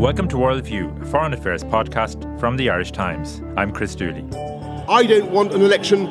Welcome to Worldview, a foreign affairs podcast from the Irish Times. I'm Chris Dooley. I don't want an election.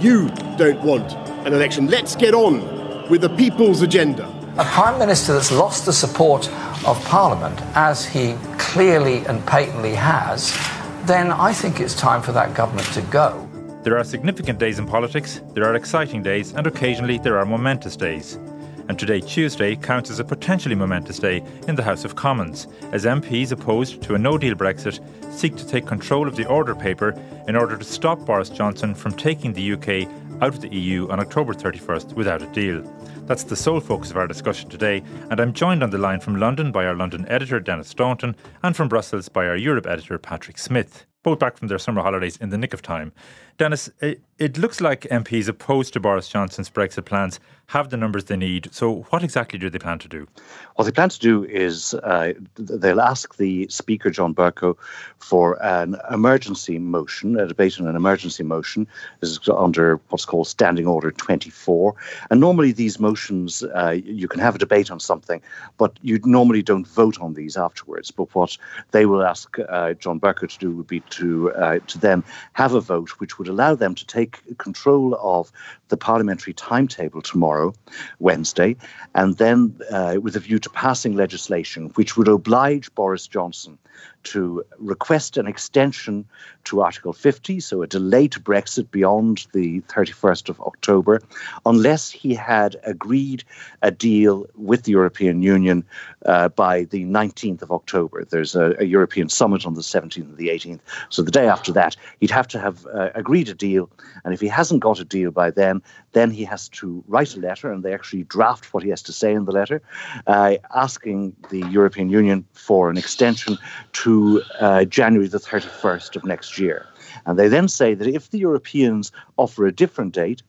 You don't want an election. Let's get on with the people's agenda. A Prime Minister that's lost the support of Parliament, as he clearly and patently has, then I think it's time for that government to go. There are significant days in politics, there are exciting days, and occasionally there are momentous days and today, Tuesday, counts as a potentially momentous day in the House of Commons, as MPs opposed to a no deal Brexit seek to take control of the order paper in order to stop Boris Johnson from taking the UK out of the EU on October 31st without a deal. That's the sole focus of our discussion today, and I'm joined on the line from London by our London editor, Denis Staunton, and from Brussels by our Europe editor, Patrick Smyth both back from their summer holidays in the nick of time. Denis, it, it, looks like MPs opposed to Boris Johnson's Brexit plans have the numbers they need. So, what exactly do they plan to do? What they plan to do is uh, they'll ask the Speaker, John Bercow, for an emergency motion, a debate on an emergency motion. This is under what's called Standing Order 24. And normally, these motions, uh, you can have a debate on something, but you normally don't vote on these afterwards. But what they will ask uh, John Bercow to do would be to uh, to then have a vote which would allow them to take control of the parliamentary timetable tomorrow, Wednesday, and then uh, with a view to passing legislation which would oblige Boris Johnson to request an extension to Article 50, so a delay to Brexit beyond the 31st of October, unless he had agreed a deal with the European Union uh, by the 19th of October. There's a, a, European summit on the 17th and the 18th. So the day after that, he'd have to have uh, agreed a deal. And if he hasn't got a deal by then, then he has to write a letter, and they actually draft what he has to say in the letter, uh, asking the European Union for an extension to uh, January the 31st of next year. And they then say that if the Europeans offer a different date,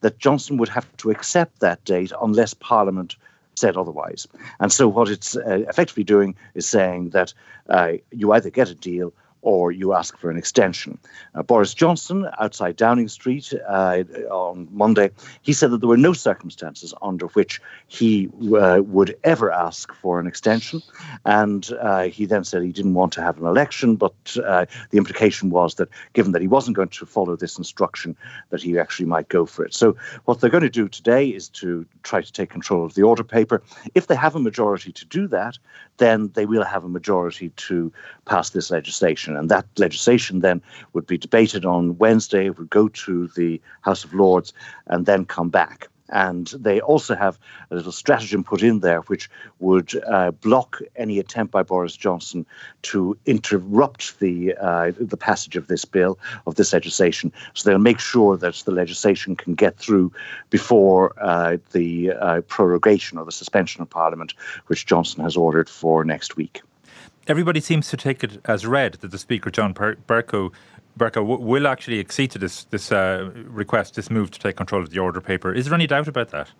that Johnson would have to accept that date unless Parliament said otherwise. And so what it's uh, effectively doing is saying that uh, you either get a deal or you ask for an extension. Uh, Boris Johnson, outside Downing Street uh, on Monday, he said that there were no circumstances under which he uh, would ever ask for an extension. And uh, he then said he didn't want to have an election, but uh, the implication was that given that he wasn't going to follow this instruction, that he actually might go for it. So what they're going to do today is to try to take control of the order paper. If they have a majority to do that, then they will have a majority to pass this legislation legislation. And that legislation then would be debated on Wednesday, would go to the House of Lords, and then come back. And they also have a little stratagem put in there which would uh, block any attempt by Boris Johnson to interrupt the uh, the passage of this bill, of this legislation. So they'll make sure that the legislation can get through before uh, the uh, prorogation or the suspension of Parliament, which Johnson has ordered for next week everybody seems to take it as read that the Speaker, John Bercow, Bercow will actually accede to this, this uh, request, this move to take control of the order paper. Is there any doubt about that?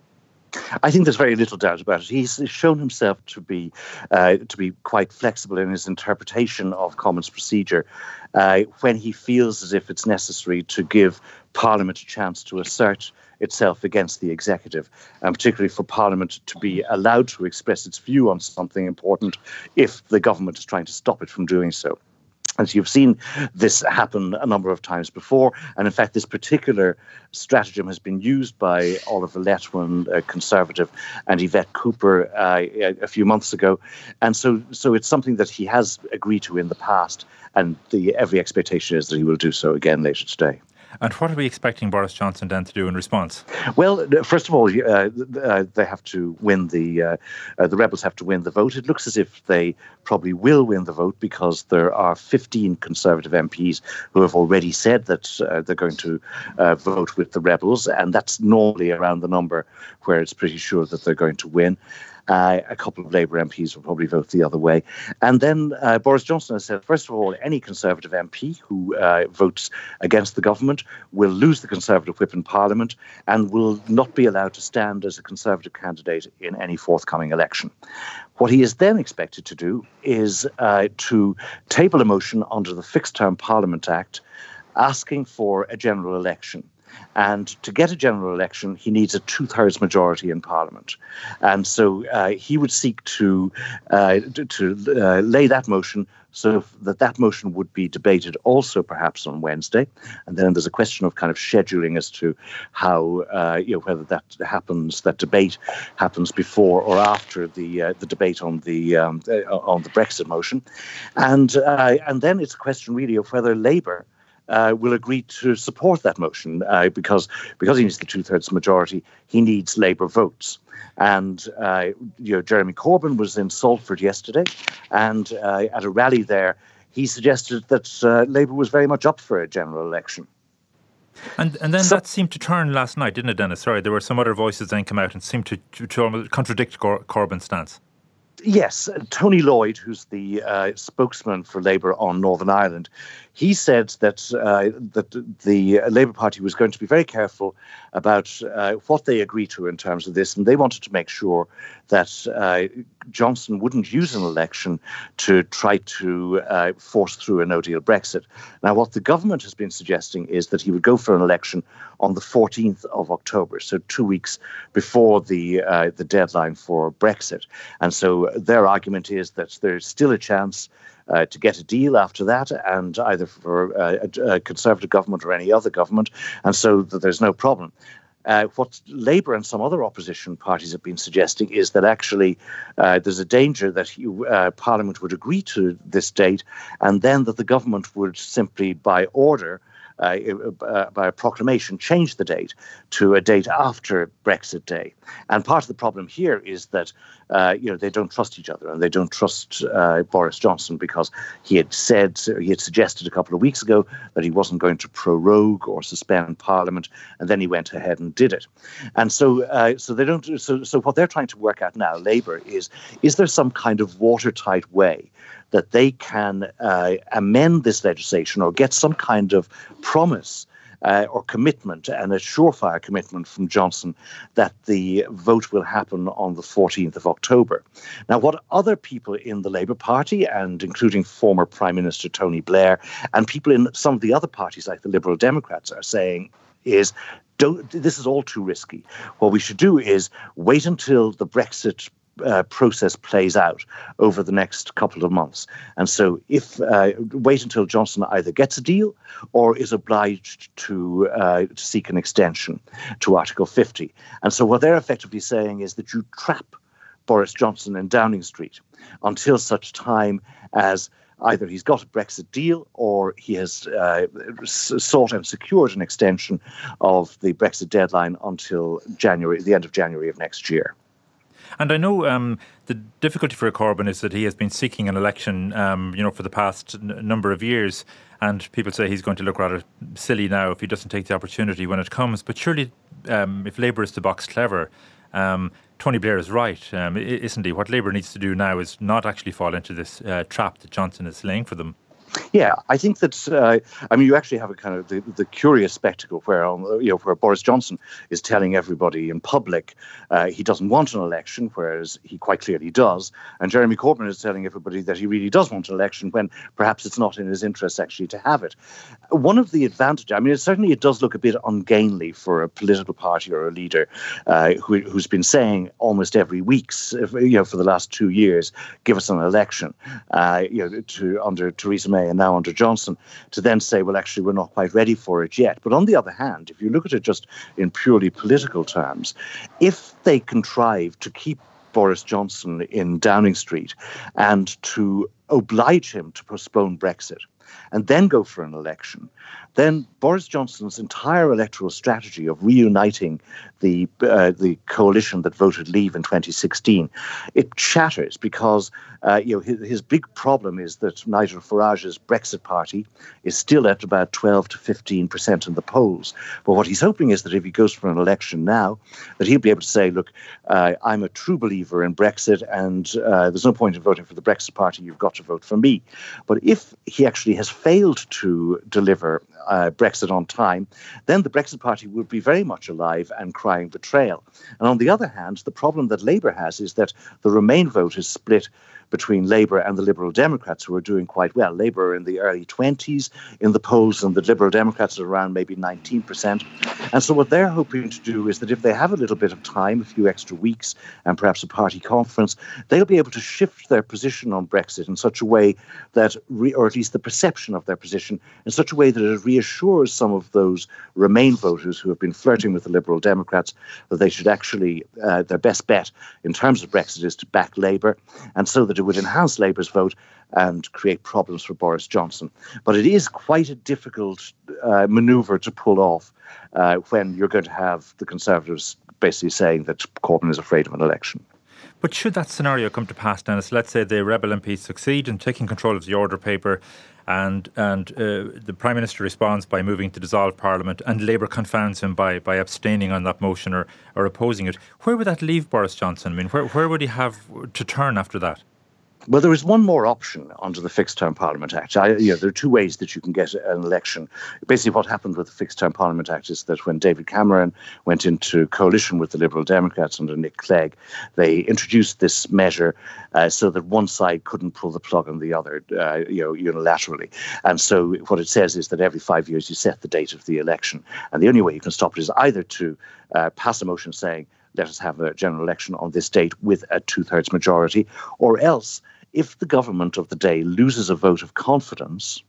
I think there's very little doubt about it. He's shown himself to be uh, to be quite flexible in his interpretation of Commons procedure uh, when he feels as if it's necessary to give Parliament a chance to assert itself against the executive, and particularly for Parliament to be allowed to express its view on something important if the government is trying to stop it from doing so. As you've seen this happen a number of times before, and in fact, this particular stratagem has been used by Oliver Letwin, a Conservative, and Yvette Cooper uh, a few months ago, and so so it's something that he has agreed to in the past, and the every expectation is that he will do so again later today. And what are we expecting Boris Johnson then to do in response? Well, first of all, uh, uh, they have to win the uh, uh, the rebels have to win the vote. It looks as if they probably will win the vote because there are 15 Conservative MPs who have already said that uh, they're going to uh, vote with the rebels, and that's normally around the number where it's pretty sure that they're going to win. Uh, a couple of Labour MPs will probably vote the other way. And then uh, Boris Johnson has said, first of all, any Conservative MP who uh, votes against the government will lose the Conservative whip in Parliament and will not be allowed to stand as a Conservative candidate in any forthcoming election. What he is then expected to do is uh, to table a motion under the Fixed Term Parliament Act asking for a general election. And to get a general election, he needs a two thirds majority in Parliament. And so uh, he would seek to, uh, to uh, lay that motion so that that motion would be debated also perhaps on Wednesday. And then there's a question of kind of scheduling as to how, uh, you know, whether that happens, that debate happens before or after the uh, the debate on the um, uh, on the Brexit motion. And, and then it's a question really of whether Labour uh, will agree to support that motion uh, because because he needs the two thirds majority. He needs Labour votes. And uh, you know, Jeremy Corbyn was in Salford yesterday, and uh, at a rally there, he suggested that uh, Labour was very much up for a general election. And and then so, that seemed to turn last night, didn't it, Denis? Sorry, there were some other voices then come out and seemed to, to, to contradict Cor- Corbyn's stance. Yes, Tony Lloyd, who's the uh, spokesman for Labour on Northern Ireland, he said that uh, that the Labour Party was going to be very careful about uh, what they agree to in terms of this, and they wanted to make sure that uh, Johnson wouldn't use an election to try to uh, force through a No Deal Brexit. Now, what the government has been suggesting is that he would go for an election on the 14th of October, so two weeks before the uh, the deadline for Brexit, and so their argument is that there's still a chance uh, to get a deal after that, and either for uh, a, a, conservative government or any other government, and so that there's no problem. Uh, what Labour and some other opposition parties have been suggesting is that actually uh, there's a danger that uh, Parliament would agree to this date and then that the government would simply, by order, uh, uh, by a proclamation, change the date to a date after Brexit Day. And part of the problem here is that uh, you know they don't trust each other and they don't trust uh, Boris Johnson because he had said he had suggested a couple of weeks ago that he wasn't going to prorogue or suspend Parliament, and then he went ahead and did it. And so, uh, so they don't. So, so what they're trying to work out now, Labour, is is there some kind of watertight way that they can uh, amend this legislation or get some kind of promise uh, or commitment and a surefire commitment from Johnson that the vote will happen on the 14th of October. Now, what other people in the Labour Party, and including former Prime Minister Tony Blair, and people in some of the other parties like the Liberal Democrats are saying is don't, this is all too risky. What we should do is wait until the Brexit uh, process plays out over the next couple of months. And so, if uh, wait until Johnson either gets a deal or is obliged to, uh, to seek an extension to Article 50. And so, what they're effectively saying is that you trap Boris Johnson in Downing Street until such time as either he's got a Brexit deal or he has uh, sought and secured an extension of the Brexit deadline until January, the end of January of next year. And I know um, the difficulty for Corbyn is that he has been seeking an election, um, you know, for the past n- number of years, and people say he's going to look rather silly now if he doesn't take the opportunity when it comes. But surely, um, if Labour is to box clever, um, Tony Blair is right, um, isn't he? What Labour needs to do now is not actually fall into this uh, trap that Johnson is laying for them. Yeah, I think that uh, I mean you actually have a kind of the, the curious spectacle where um, you know where Boris Johnson is telling everybody in public uh, he doesn't want an election, whereas he quite clearly does, and Jeremy Corbyn is telling everybody that he really does want an election when perhaps it's not in his interest actually to have it. One of the advantages, I mean, certainly it does look a bit ungainly for a political party or a leader uh, who, who's been saying almost every week, you know, for the last two years, give us an election, uh, you know, to under Theresa May and now under Johnson, to then say, well, actually, we're not quite ready for it yet. But on the other hand, if you look at it just in purely political terms, if they contrive to keep Boris Johnson in Downing Street and to oblige him to postpone Brexit and then go for an election, then Boris Johnson's entire electoral strategy of reuniting the uh, the coalition that voted Leave in 2016 it shatters because uh, you know his, his, big problem is that Nigel Farage's Brexit party is still at about 12 to 15 percent in the polls. But what he's hoping is that if he goes for an election now, that he'll be able to say, look, uh, I'm a true believer in Brexit, and uh, there's no point in voting for the Brexit party. You've got to vote for me. But if he actually has failed to deliver uh, Brexit on time, then the Brexit Party would be very much alive and crying betrayal. And on the other hand, the problem that Labour has is that the Remain vote is split between Labour and the Liberal Democrats, who are doing quite well. Labour in the early 20s in the polls, and the Liberal Democrats are around maybe 19%. And so, what they're hoping to do is that if they have a little bit of time, a few extra weeks, and perhaps a party conference, they'll be able to shift their position on Brexit in such a way that, re- or at least the perception of their position, in such a way that it reassures some of those Remain voters who have been flirting with the Liberal Democrats that they should actually, uh, their best bet in terms of Brexit is to back Labour, and so that would enhance Labour's vote and create problems for Boris Johnson. But it is quite a difficult uh, manoeuvre to pull off uh, when you're going to have the Conservatives basically saying that Corbyn is afraid of an election. But should that scenario come to pass, Denis, let's say the rebel MPs succeed in taking control of the order paper and and uh, the Prime Minister responds by moving to dissolve Parliament and Labour confounds him by, by abstaining on that motion or, or opposing it, where would that leave Boris Johnson? I mean, where, where would he have to turn after that? Well, there is one more option under the Fixed Term Parliament Act. I, you know, there are two ways that you can get an election. Basically, what happened with the Fixed Term Parliament Act is that when David Cameron went into coalition with the Liberal Democrats under Nick Clegg, they introduced this measure uh, so that one side couldn't pull the plug on the other, uh, you know, unilaterally. And so, what it says is that every five years you set the date of the election, and the only way you can stop it is either to uh, pass a motion saying let us have a general election on this date with a two thirds majority, or else if the government of the day loses a vote of confidence,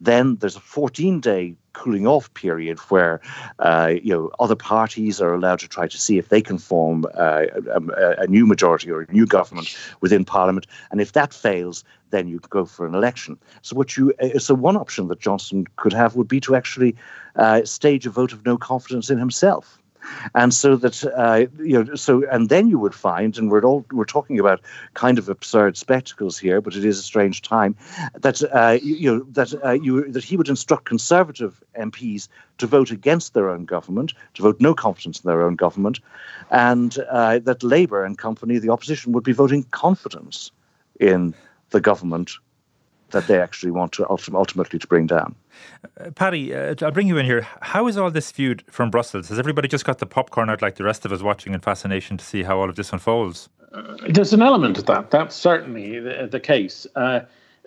then there's a 14 day cooling off period where uh, you know other parties are allowed to try to see if they can form uh, a, a, new majority or a new government within Parliament, and if that fails, then you go for an election. So what you uh, so one option that Johnson could have would be to actually uh, stage a vote of no confidence in himself and so that uh, you know, so and then you would find, and we're all we're talking about kind of absurd spectacles here, but it is a strange time that uh, you, you, know that uh, you that he would instruct Conservative MPs to vote against their own government, to vote no confidence in their own government, and uh, that Labour and company, the opposition, would be voting confidence in the government that they actually want to ultimately to bring down. Uh, Paddy, uh, I'll bring you in here. How is all this viewed from Brussels? Has everybody just got the popcorn out like the rest of us watching in fascination to see how all of this unfolds? Uh, there's an element of that. That's certainly the, the case. Uh,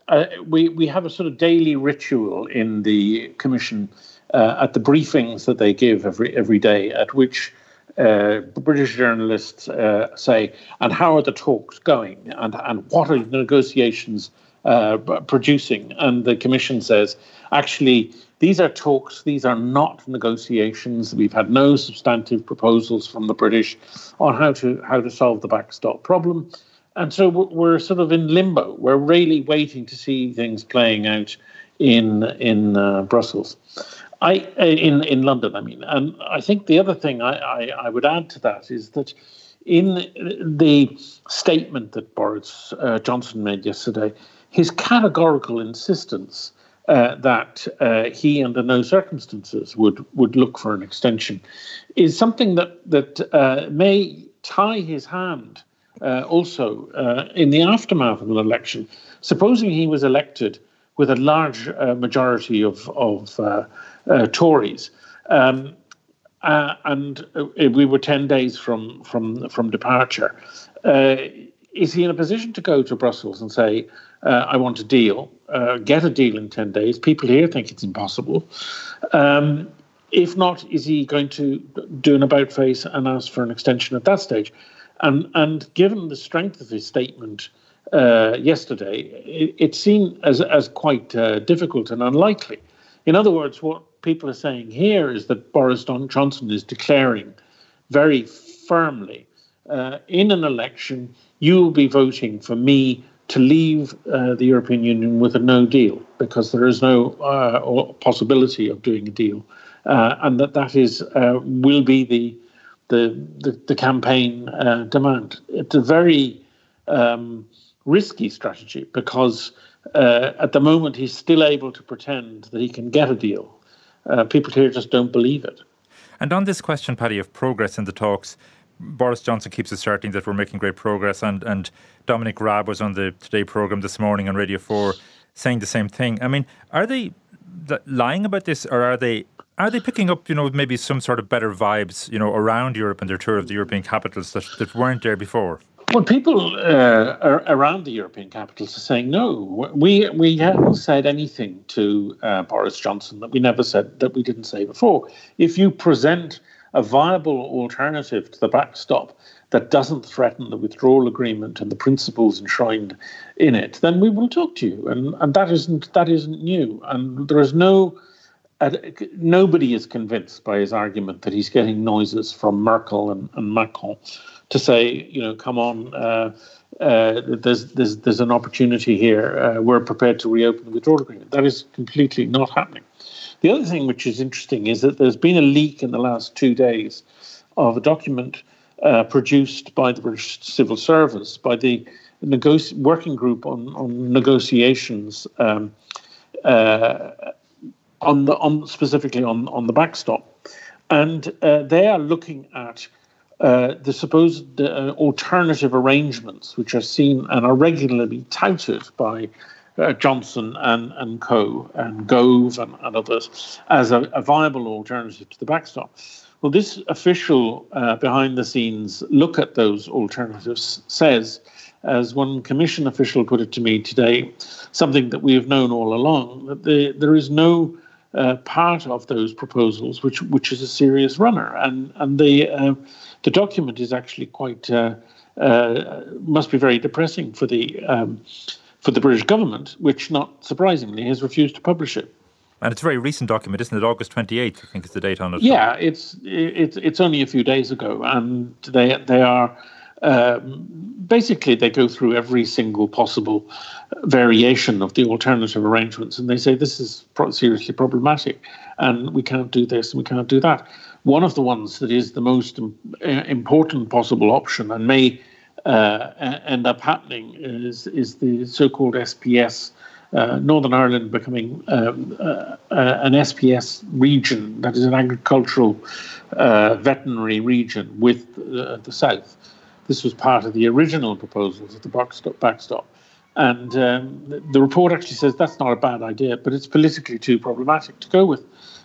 uh we we have a sort of daily ritual in the Commission uh, at the briefings that they give every every day, at which uh, British journalists uh, say, and how are the talks going, and and what are the negotiations uh, producing. And the Commission says, actually, these are talks, these are not negotiations. We've had no substantive proposals from the British on how to how to solve the backstop problem. And so we're sort of in limbo. We're really waiting to see things playing out in in uh, Brussels. I uh, in in London, I mean, and I think the other thing I, I, I would add to that is that in the statement that Boris uh, Johnson made yesterday, his categorical insistence uh, that uh, he, under no circumstances, would would look for an extension, is something that that uh, may tie his hand uh, also uh, in the aftermath of an election. Supposing he was elected with a large uh, majority of of Tories. Um, and we were ten days from from from departure. Is he in a position to go to Brussels and say, uh, I want a deal, uh, get a deal in 10 days. People here think it's impossible. Um, if not, is he going to do an about face and ask for an extension at that stage? And, and given the strength of his statement uh, yesterday, it, it, seemed as, as quite uh, difficult and unlikely. In other words, what people are saying here is that Boris Johnson is declaring very firmly uh, in an election, you will be voting for me to leave uh, the European Union with a no deal because there is no uh, possibility of doing a deal, uh, and that that is uh, will be the the the, the campaign uh, demand. It's a very um, risky strategy because at the moment he's still able to pretend that he can get a deal. people here just don't believe it. And on this question, Paddy, of progress in the talks, Boris Johnson keeps asserting that we're making great progress, and and Dominic Raab was on the Today program this morning on Radio Four, saying the same thing. I mean, are they lying about this, or are they are they picking up, you know, maybe some sort of better vibes, you know, around Europe and their tour of the European capitals that, that weren't there before? Well, people uh, around the European capitals are saying no. We we haven't said anything to uh, Boris Johnson that we never said that we didn't say before. If you present a viable alternative to the backstop that doesn't threaten the withdrawal agreement and the principles enshrined in it, then we will talk to you. And and that isn't that isn't new. And there is no uh, nobody is convinced by his argument that he's getting noises from Merkel and, and Macron to say, you know, come on, uh, uh, there's there's there's an opportunity here. Uh, we're prepared to reopen the withdrawal agreement. That is completely not happening. The other thing which is interesting is that there's been a leak in the last two days of a document uh, produced by the British Civil Service by the negoci- working group on on negotiations. Um, uh, on the on specifically on on the backstop, and uh, they are looking at uh, the supposed uh, alternative arrangements, which are seen and are regularly touted by uh, Johnson and, and Co. and Gove and, and others as a, a, viable alternative to the backstop. Well, this official uh, behind the scenes look at those alternatives says, as one commission official put it to me today, something that we have known all along, that the, there is no uh, part of those proposals which which is a serious runner, and and the uh, the document is actually quite uh, uh, must be very depressing for the um, for the British government, which not surprisingly has refused to publish it. And it's a very recent document, isn't it? August twenty eighth, I think is the date on it. Yeah, it's it's it's only a few days ago, and they they are. Um, basically, they go through every single possible variation of the alternative arrangements, and they say this is pro- seriously problematic, and we can't do this and we can't do that. One of the ones that is the most uh, important possible option and may uh, end up happening is is the so-called SPS. Uh, Northern Ireland becoming um, uh, uh, an SPS region, that is an agricultural uh, veterinary region with the South. This was part of the original proposals of the backstop. backstop. And um, the report actually says that's not a bad idea, but it's politically too problematic to go with.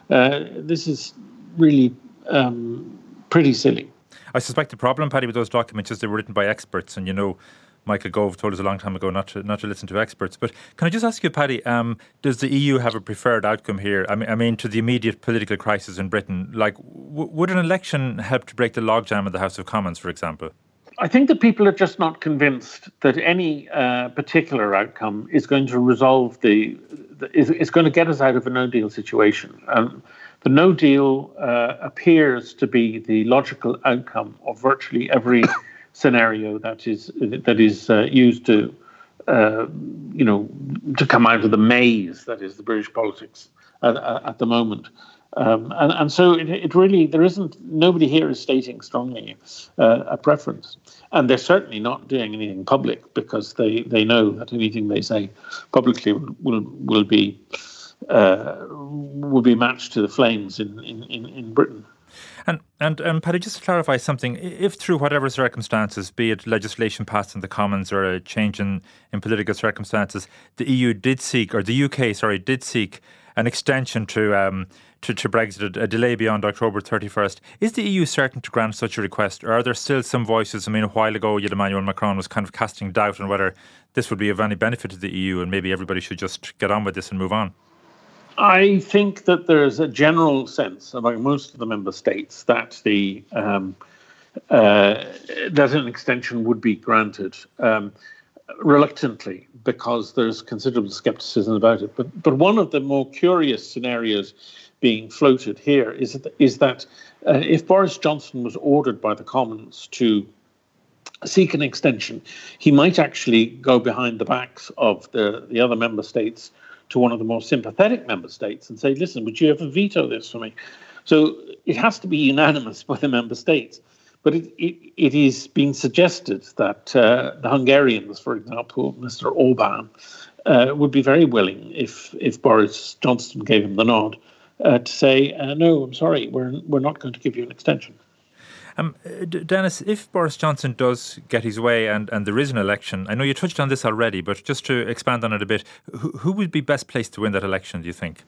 this is really um, pretty silly. I suspect the problem, Paddy, with those documents is they were written by experts, and you know, Michael Gove told us a long time ago not to not to listen to experts. But can I just ask you, Paddy, um, does the EU have a preferred outcome here? I mean, I mean, to the immediate political crisis in Britain, like, w- would an election help to break the logjam in the House of Commons, for example? I think that people are just not convinced that any uh, particular outcome is going to resolve the, the is, is, going to get us out of a no deal situation. Um, the no deal uh, appears to be the logical outcome of virtually every scenario that is that is uh, used to uh, you know to come out of the maze that is the British politics at, at the moment. Um, and, and so it, it, really there isn't nobody here is stating strongly uh, a preference, and they're certainly not doing anything public because they, they know that anything they say publicly will will, will be uh, would be matched to the flames in, in, in, Britain. And and um, Paddy, just to clarify something, if through whatever circumstances, be it legislation passed in the Commons or a change in, in political circumstances, the EU did seek, or the UK, sorry, did seek an extension to um, to, to Brexit, a delay beyond October 31st. Is the EU certain to grant such a request, or are there still some voices? I mean, a while ago, Emmanuel Macron was kind of casting doubt on whether this would be of any benefit to the EU, and maybe everybody should just get on with this and move on. I think that there's a general sense among most of the member states that the um, uh, that an extension would be granted um, reluctantly because there's considerable skepticism about it. But but one of the more curious scenarios being floated here is that, is that uh, if Boris Johnson was ordered by the Commons to seek an extension, he might actually go behind the backs of the, the other member states to one of the more sympathetic member states and say, listen, would you ever veto this for me? So it has to be unanimous by the member states. But it, it, it is being suggested that uh, the Hungarians, for example, Mr. Orban, uh, would be very willing if, if Boris Johnson gave him the nod uh, to say, uh, no, I'm sorry, we're, we're not going to give you an extension. Um, Denis, if Boris Johnson does get his way and, and there is an election, I know you touched on this already, but just to expand on it a bit, who, who would be best placed to win that election, do you think?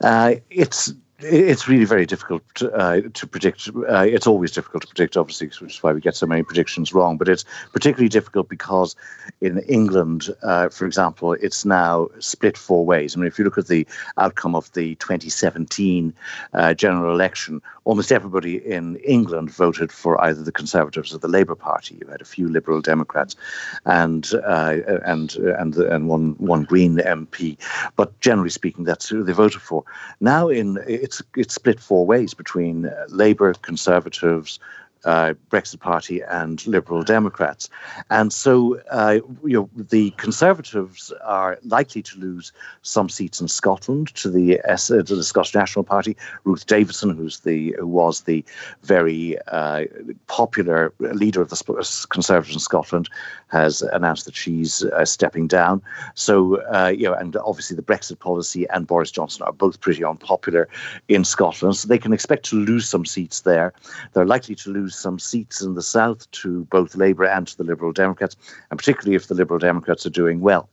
Uh, it's it's really very difficult to, uh, to predict. Uh, it's always difficult to predict, obviously, which is why we get so many predictions wrong. But it's particularly difficult because in England, uh, for example, it's now split four ways. I mean, if you look at the outcome of the 2017 uh, general election, almost everybody in England voted for either the Conservatives or the Labour Party. You had a few Liberal Democrats, and uh, and and and one one Green MP, but generally speaking, that's who they voted for. Now in it's it's split four ways between Labour, Conservatives, uh, Brexit Party and Liberal Democrats. And so uh, you know, the Conservatives are likely to lose some seats in Scotland to the, uh, to the Scottish National Party. Ruth Davidson, who's the, who was the very uh, popular leader of the Conservatives in Scotland, has announced that she's uh, stepping down. So, uh, you know, and obviously the Brexit policy and Boris Johnson are both pretty unpopular in Scotland. So they can expect to lose some seats there. They're likely to lose some seats in the south to both Labour and to the Liberal Democrats, and particularly if the Liberal Democrats are doing well.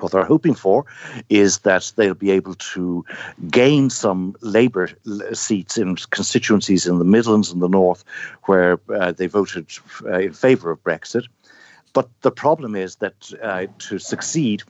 What they're hoping for is that they'll be able to gain some Labour seats in constituencies in the Midlands and the North where uh, they voted uh, in favour of Brexit. But the problem is that uh, to succeed,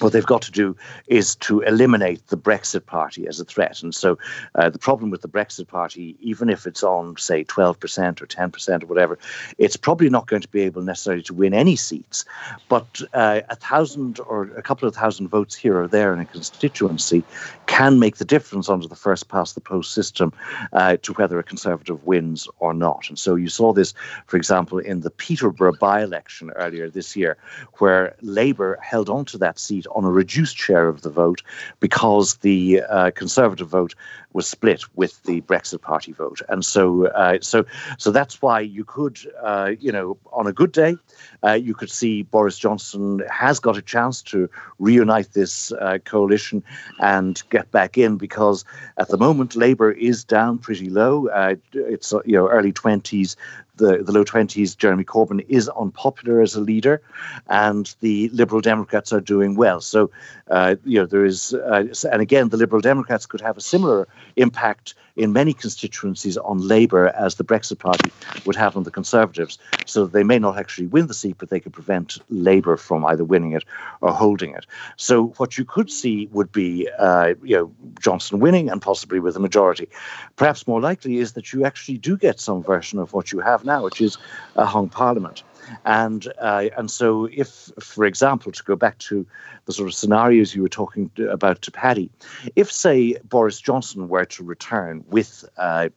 what they've got to do is to eliminate the Brexit Party as a threat. And so uh, the problem with the Brexit Party, even if it's on, say, 12% or 10% or whatever, it's probably not going to be able necessarily to win any seats. But uh, a thousand or a couple of thousand votes here or there in a constituency can make the difference under the first past the post system uh, to whether a Conservative wins or not. And so you saw this, for example, in the Peterborough by election earlier this year, where Labour held on to that seat on a reduced share of the vote because the uh, Conservative vote was split with the Brexit Party vote, and so uh, so so that's why you could, uh, you know, on a good day, uh, you could see Boris Johnson has got a chance to reunite this uh, coalition and get back in because at the moment Labour is down pretty low. Uh, it's you know early twenties the, the low 20s, Jeremy Corbyn is unpopular as a leader, and the Liberal Democrats are doing well. So, uh, you know, there is, uh, and again, the Liberal Democrats could have a similar impact in many constituencies on Labour as the Brexit Party would have on the Conservatives. So they may not actually win the seat, but they could prevent Labour from either winning it or holding it. So what you could see would be, uh, you know, Johnson winning and possibly with a majority. Perhaps more likely is that you actually do get some version of what you have now, which is a hung parliament. And uh, and so, if, for example, to go back to the sort of scenarios you were talking about to Paddy, if say Boris Johnson were to return with uh,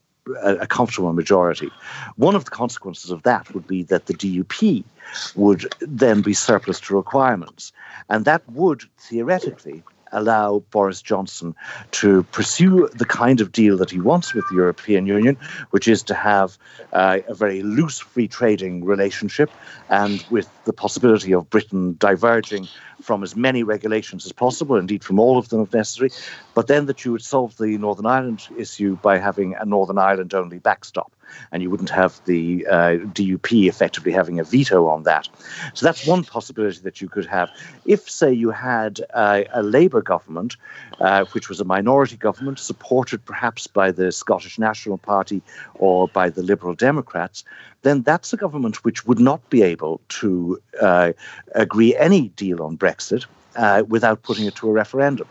a comfortable majority. One of the consequences of that would be that the DUP would then be surplus to requirements. And that would theoretically allow Boris Johnson to pursue the kind of deal that he wants with the European Union, which is to have uh, a very loose free trading relationship and with the possibility of Britain diverging from as many regulations as possible, indeed from all of them if necessary, but then that you would solve the Northern Ireland issue by having a Northern Ireland only backstop and you wouldn't have the uh, DUP effectively having a veto on that. So that's one possibility that you could have. If, say, you had uh, a Labour government, uh, which was a minority government, supported perhaps by the Scottish National Party or by the Liberal Democrats, then that's a government which would not be able to uh, agree any deal on Brexit uh, without putting it to a referendum.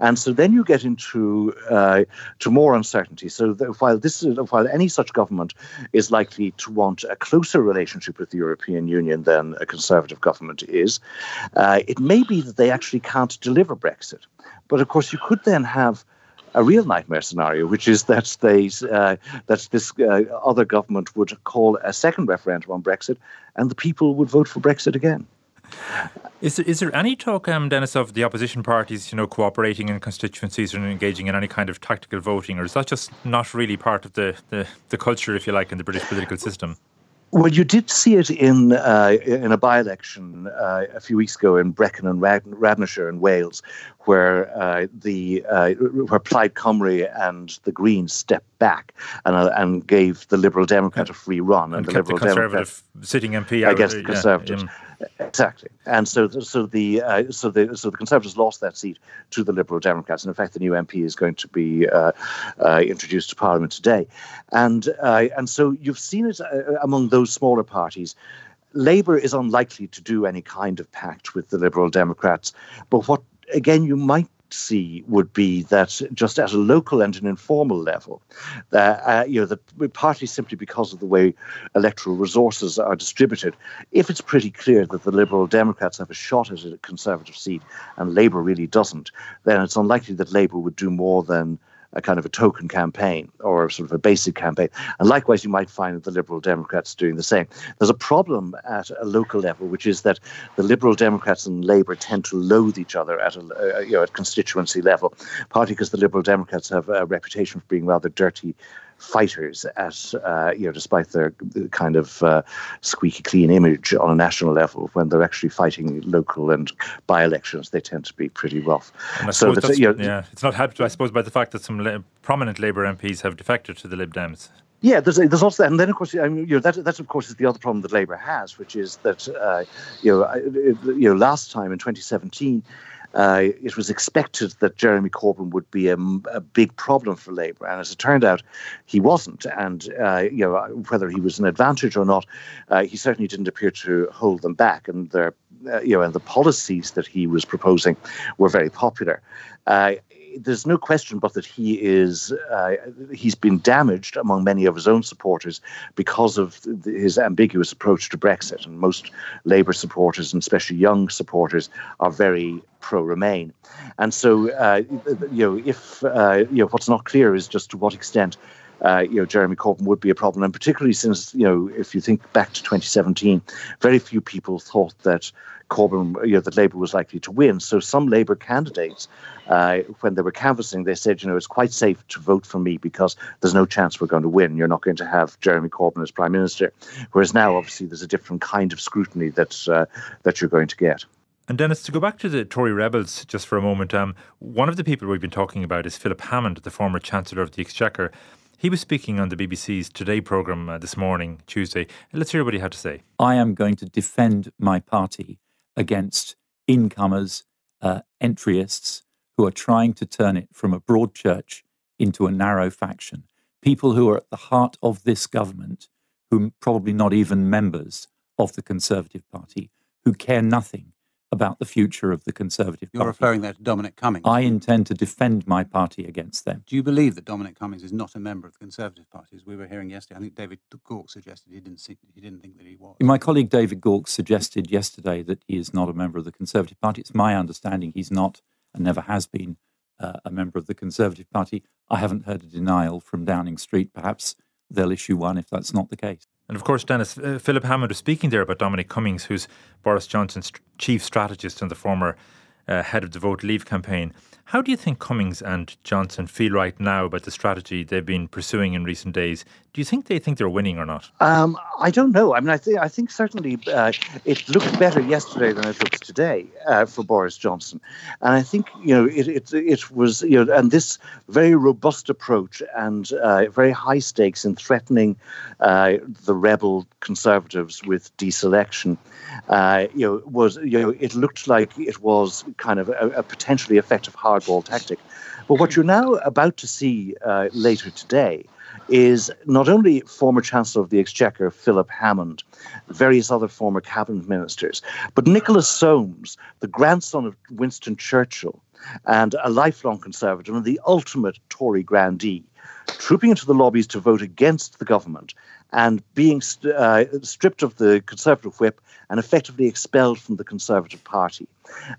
And so then you get into uh, to more uncertainty. So while this is, while any such government is likely to want a closer relationship with the European Union than a conservative government is, uh, it may be that they actually can't deliver Brexit. But of course, you could then have a real nightmare scenario, which is that they uh, that this uh, other government would call a second referendum on Brexit, and the people would vote for Brexit again. Is there, is there any talk, um, Denis, of the opposition parties, you know, cooperating in constituencies and engaging in any kind of tactical voting, or is that just not really part of the, the, the culture, if you like, in the British political system? Well, you did see it in uh, in a by-election uh, a few weeks ago in Brecon and Rad- Radnorshire in Wales, where uh, the uh, where Plaid Cymru and the Greens stepped back and uh, and gave the Liberal Democrat a free run, and, and the Liberal the Democrat sitting MP against the Conservatives. Yeah, Exactly, and so so the uh, so the so the Conservatives lost that seat to the Liberal Democrats, and in fact, the new MP is going to be uh, uh, introduced to Parliament today, and uh, and so you've seen it uh, among those smaller parties. Labour is unlikely to do any kind of pact with the Liberal Democrats, but what again you might see would be that just at a local and an informal level, that uh, you know, the partly simply because of the way electoral resources are distributed, if it's pretty clear that the Liberal Democrats have a shot at a Conservative seat and Labour really doesn't, then it's unlikely that Labour would do more than a kind of a token campaign or sort of a basic campaign. And likewise, you might find the Liberal Democrats doing the same. There's a problem at a local level, which is that the Liberal Democrats and Labour tend to loathe each other at a uh, you know at constituency level, partly because the Liberal Democrats have a reputation for being rather dirty fighters at uh, you know despite their kind of uh, squeaky clean image on a national level when they're actually fighting local and by elections they tend to be pretty rough. So that, you know, yeah it's not helped I suppose by the fact that some la- prominent Labour MPs have defected to the Lib Dems. Yeah, there's, there's also that, and then of course, I mean, you know, that that of course is the other problem that Labour has, which is that uh, you know, you know, last time in 2017, uh, it was expected that Jeremy Corbyn would be a, a, big problem for Labour, and as it turned out, he wasn't. And uh, you know whether he was an advantage or not, uh, he certainly didn't appear to hold them back. And their, uh, you know, and the policies that he was proposing were very popular. There's no question but that he is uh, he's been damaged among many of his own supporters because of his ambiguous approach to Brexit. And most Labour supporters, and especially young supporters, are very pro-Remain. And so, uh, you know, if uh, you know what's not clear is just to what extent. Uh, you know, Jeremy Corbyn would be a problem, and particularly since you know, if you think back to 2017, very few people thought that Corbyn, you know, that Labour was likely to win. So some Labour candidates, uh, when they were canvassing, they said, you know, it's quite safe to vote for me because there's no chance we're going to win. You're not going to have Jeremy Corbyn as prime minister. Whereas now, obviously, there's a different kind of scrutiny that uh, that you're going to get. And Denis, to go back to the Tory rebels just for a moment, um, one of the people we've been talking about is Philip Hammond, the former Chancellor of the Exchequer. He was speaking on the BBC's Today programme uh, this morning, Tuesday. Let's hear what he had to say. I am going to defend my party against incomers, uh, entryists who are trying to turn it from a broad church into a narrow faction. People who are at the heart of this government, who probably not even members of the Conservative Party, who care nothing about the future of the Conservative You're Party. referring there to Dominic Cummings. I intend to defend my party against them. Do you believe that Dominic Cummings is not a member of the Conservative Party? As we were hearing yesterday, I think David Gauke suggested he didn't, see, he didn't think that he was. My colleague David Gauke suggested yesterday that he is not a member of the Conservative Party. It's my understanding he's not and never has been uh, a member of the Conservative Party. I haven't heard a denial from Downing Street. Perhaps they'll issue one if that's not the case. And of course, Denis, uh, Philip Hammond was speaking there about Dominic Cummings, who's Boris Johnson's chief strategist and the former uh, head of the Vote Leave campaign. How do you think Cummings and Johnson feel right now about the strategy they've been pursuing in recent days? Do you think they think they're winning or not? Um, I don't know. I mean, I think I think certainly uh, it looked better yesterday than it looks today uh, for Boris Johnson, and I think you know it it, it was you know and this very robust approach and uh, very high stakes in threatening uh, the rebel conservatives with deselection, uh, you know was you know it looked like it was kind of a, a potentially effective hard hardball tactic. But what you're now about to see uh, later today is not only former Chancellor of the Exchequer Philip Hammond, various other former cabinet ministers, but Nicholas Soames, the grandson of Winston Churchill, and a lifelong conservative and the ultimate Tory grandee, trooping into the lobbies to vote against the government and being st- uh, stripped of the Conservative whip and effectively expelled from the Conservative Party.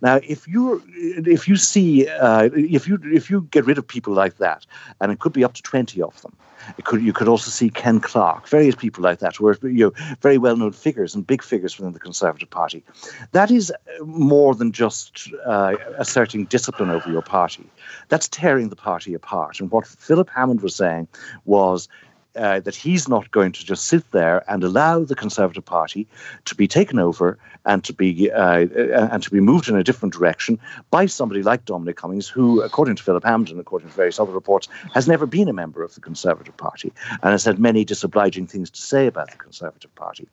Now, if you if you see uh, if you if you get rid of people like that, and it could be up to twenty of them, it could you could also see Ken Clarke, various people like that, who are you know, very well known figures and big figures within the Conservative Party. That is more than just uh, asserting discipline over your party. That's tearing the party apart. And what Philip Hammond was saying was uh, that he's not going to just sit there and allow the Conservative Party to be taken over and to be uh, and to be moved in a different direction by somebody like Dominic Cummings, who, according to Philip Hammond, according to various other reports, has never been a member of the Conservative Party and has had many disobliging things to say about the Conservative Party.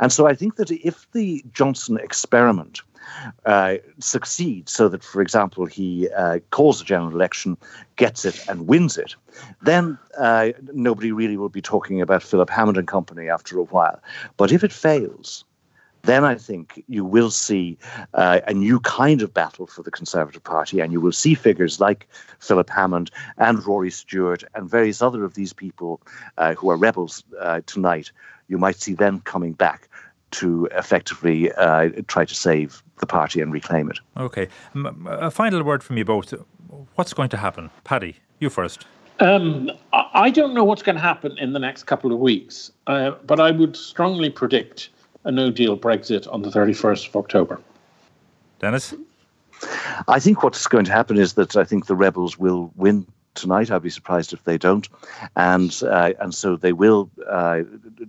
And so I think that if the Johnson experiment uh, succeeds, so that, for example, he uh, calls a general election, gets it, and wins it, then uh, nobody really will be talking about Philip Hammond and company after a while. But if it fails, then I think you will see uh, a new kind of battle for the Conservative Party, and you will see figures like Philip Hammond and Rory Stewart and various other of these people uh, who are rebels uh, tonight. You might see them coming back to effectively uh, try to save the party and reclaim it. Okay. A final word from you both. What's going to happen? Paddy, you first. Um, I don't know what's going to happen in the next couple of weeks, uh, but I would strongly predict a no deal Brexit on the 31st of October. Denis? I think what's going to happen is that I think the rebels will win tonight. I'd be surprised if they don't, and uh, and so they will uh,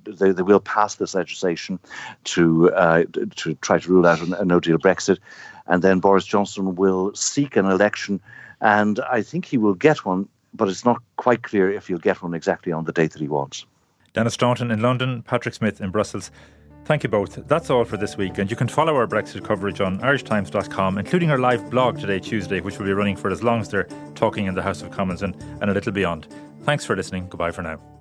they, they will pass this legislation to uh, to try to rule out a no deal Brexit, and then Boris Johnson will seek an election, and I think he will get one, but it's not quite clear if he'll get one exactly on the date that he wants. Denis Staunton in London, Patrick Smyth in Brussels. Thank you both. That's all for this week, and you can follow our Brexit coverage on irishtimes.com, including our live blog today, Tuesday, which will be running for as long as they're talking in the House of Commons and, and a little beyond. Thanks for listening. Goodbye for now.